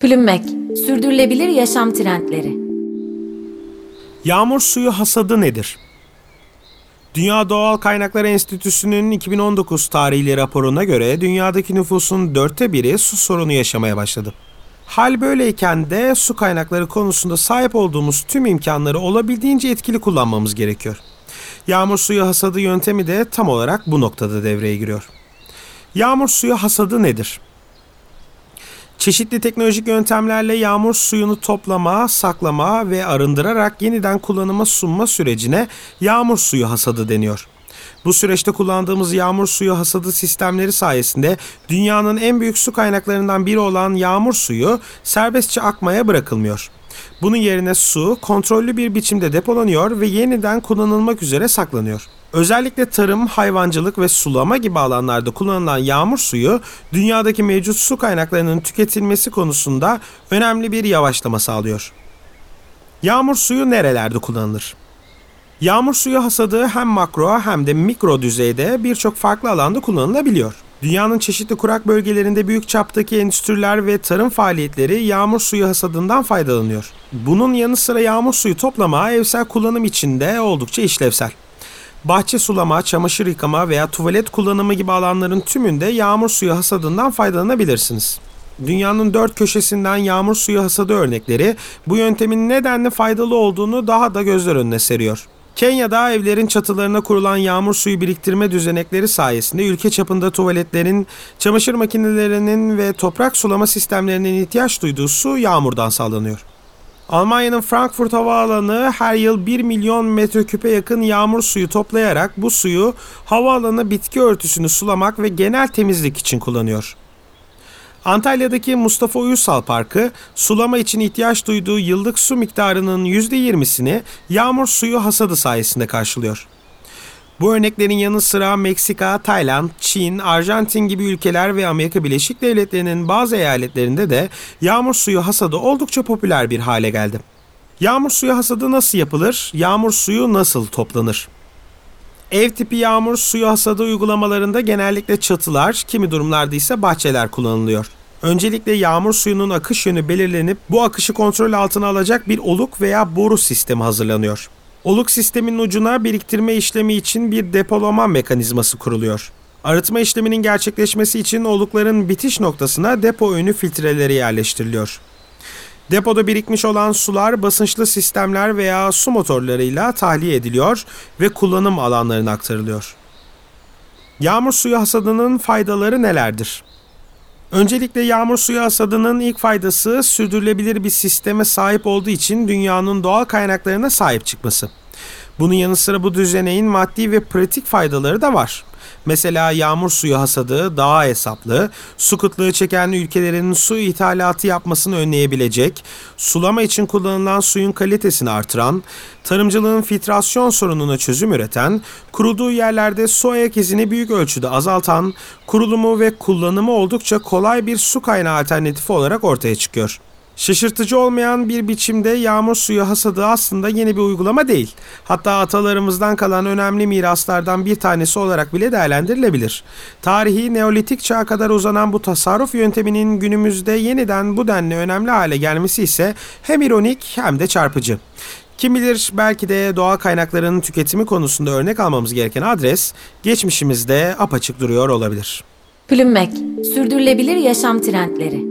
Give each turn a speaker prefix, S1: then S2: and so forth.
S1: Plümmek, sürdürülebilir yaşam trendleri.
S2: Yağmur suyu hasadı nedir? Dünya Doğal Kaynakları Enstitüsü'nün 2019 tarihli raporuna göre dünyadaki nüfusun dörtte biri su sorunu yaşamaya başladı. Hal böyleyken de su kaynakları konusunda sahip olduğumuz tüm imkanları olabildiğince etkili kullanmamız gerekiyor. Yağmur suyu hasadı yöntemi de tam olarak bu noktada devreye giriyor. Yağmur suyu hasadı nedir? Çeşitli teknolojik yöntemlerle yağmur suyunu toplama, saklama ve arındırarak yeniden kullanıma sunma sürecine yağmur suyu hasadı deniyor. Bu süreçte kullandığımız yağmur suyu hasadı sistemleri sayesinde dünyanın en büyük su kaynaklarından biri olan yağmur suyu serbestçe akmaya bırakılmıyor. Bunun yerine su kontrollü bir biçimde depolanıyor ve yeniden kullanılmak üzere saklanıyor. Özellikle tarım, hayvancılık ve sulama gibi alanlarda kullanılan yağmur suyu dünyadaki mevcut su kaynaklarının tüketilmesi konusunda önemli bir yavaşlama sağlıyor. Yağmur suyu nerelerde kullanılır? Yağmur suyu hasadı hem makro hem de mikro düzeyde birçok farklı alanda kullanılabiliyor. Dünyanın çeşitli kurak bölgelerinde büyük çaptaki endüstriler ve tarım faaliyetleri yağmur suyu hasadından faydalanıyor. Bunun yanı sıra yağmur suyu toplama evsel kullanım için de oldukça işlevsel. Bahçe sulama, çamaşır yıkama veya tuvalet kullanımı gibi alanların tümünde yağmur suyu hasadından faydalanabilirsiniz. Dünyanın dört köşesinden yağmur suyu hasadı örnekleri bu yöntemin nedenle faydalı olduğunu daha da gözler önüne seriyor. Kenya'da evlerin çatılarına kurulan yağmur suyu biriktirme düzenekleri sayesinde ülke çapında tuvaletlerin, çamaşır makinelerinin ve toprak sulama sistemlerinin ihtiyaç duyduğu su yağmurdan sağlanıyor. Almanya'nın Frankfurt Havaalanı her yıl 1 milyon metreküpe yakın yağmur suyu toplayarak bu suyu havaalanı bitki örtüsünü sulamak ve genel temizlik için kullanıyor. Antalya'daki Mustafa Uysal Parkı sulama için ihtiyaç duyduğu yıllık su miktarının %20'sini yağmur suyu hasadı sayesinde karşılıyor. Bu örneklerin yanı sıra Meksika, Tayland, Çin, Arjantin gibi ülkeler ve Amerika Birleşik Devletleri'nin bazı eyaletlerinde de yağmur suyu hasadı oldukça popüler bir hale geldi. Yağmur suyu hasadı nasıl yapılır? Yağmur suyu nasıl toplanır? Ev tipi yağmur suyu hasadı uygulamalarında genellikle çatılar, kimi durumlarda ise bahçeler kullanılıyor. Öncelikle yağmur suyunun akış yönü belirlenip bu akışı kontrol altına alacak bir oluk veya boru sistemi hazırlanıyor. Oluk sisteminin ucuna biriktirme işlemi için bir depolama mekanizması kuruluyor. Arıtma işleminin gerçekleşmesi için olukların bitiş noktasına depo önü filtreleri yerleştiriliyor. Depoda birikmiş olan sular basınçlı sistemler veya su motorlarıyla tahliye ediliyor ve kullanım alanlarına aktarılıyor. Yağmur suyu hasadının faydaları nelerdir? Öncelikle yağmur suyu hasadının ilk faydası sürdürülebilir bir sisteme sahip olduğu için dünyanın doğal kaynaklarına sahip çıkması. Bunun yanı sıra bu düzeneğin maddi ve pratik faydaları da var. Mesela yağmur suyu hasadı daha hesaplı, su kıtlığı çeken ülkelerin su ithalatı yapmasını önleyebilecek, sulama için kullanılan suyun kalitesini artıran, tarımcılığın filtrasyon sorununa çözüm üreten, kurulduğu yerlerde su ayak izini büyük ölçüde azaltan, kurulumu ve kullanımı oldukça kolay bir su kaynağı alternatifi olarak ortaya çıkıyor. Şaşırtıcı olmayan bir biçimde yağmur suyu hasadı aslında yeni bir uygulama değil. Hatta atalarımızdan kalan önemli miraslardan bir tanesi olarak bile değerlendirilebilir. Tarihi Neolitik çağa kadar uzanan bu tasarruf yönteminin günümüzde yeniden bu denli önemli hale gelmesi ise hem ironik hem de çarpıcı. Kim bilir belki de doğal kaynakların tüketimi konusunda örnek almamız gereken adres geçmişimizde apaçık duruyor olabilir.
S1: Plümmek, sürdürülebilir yaşam trendleri.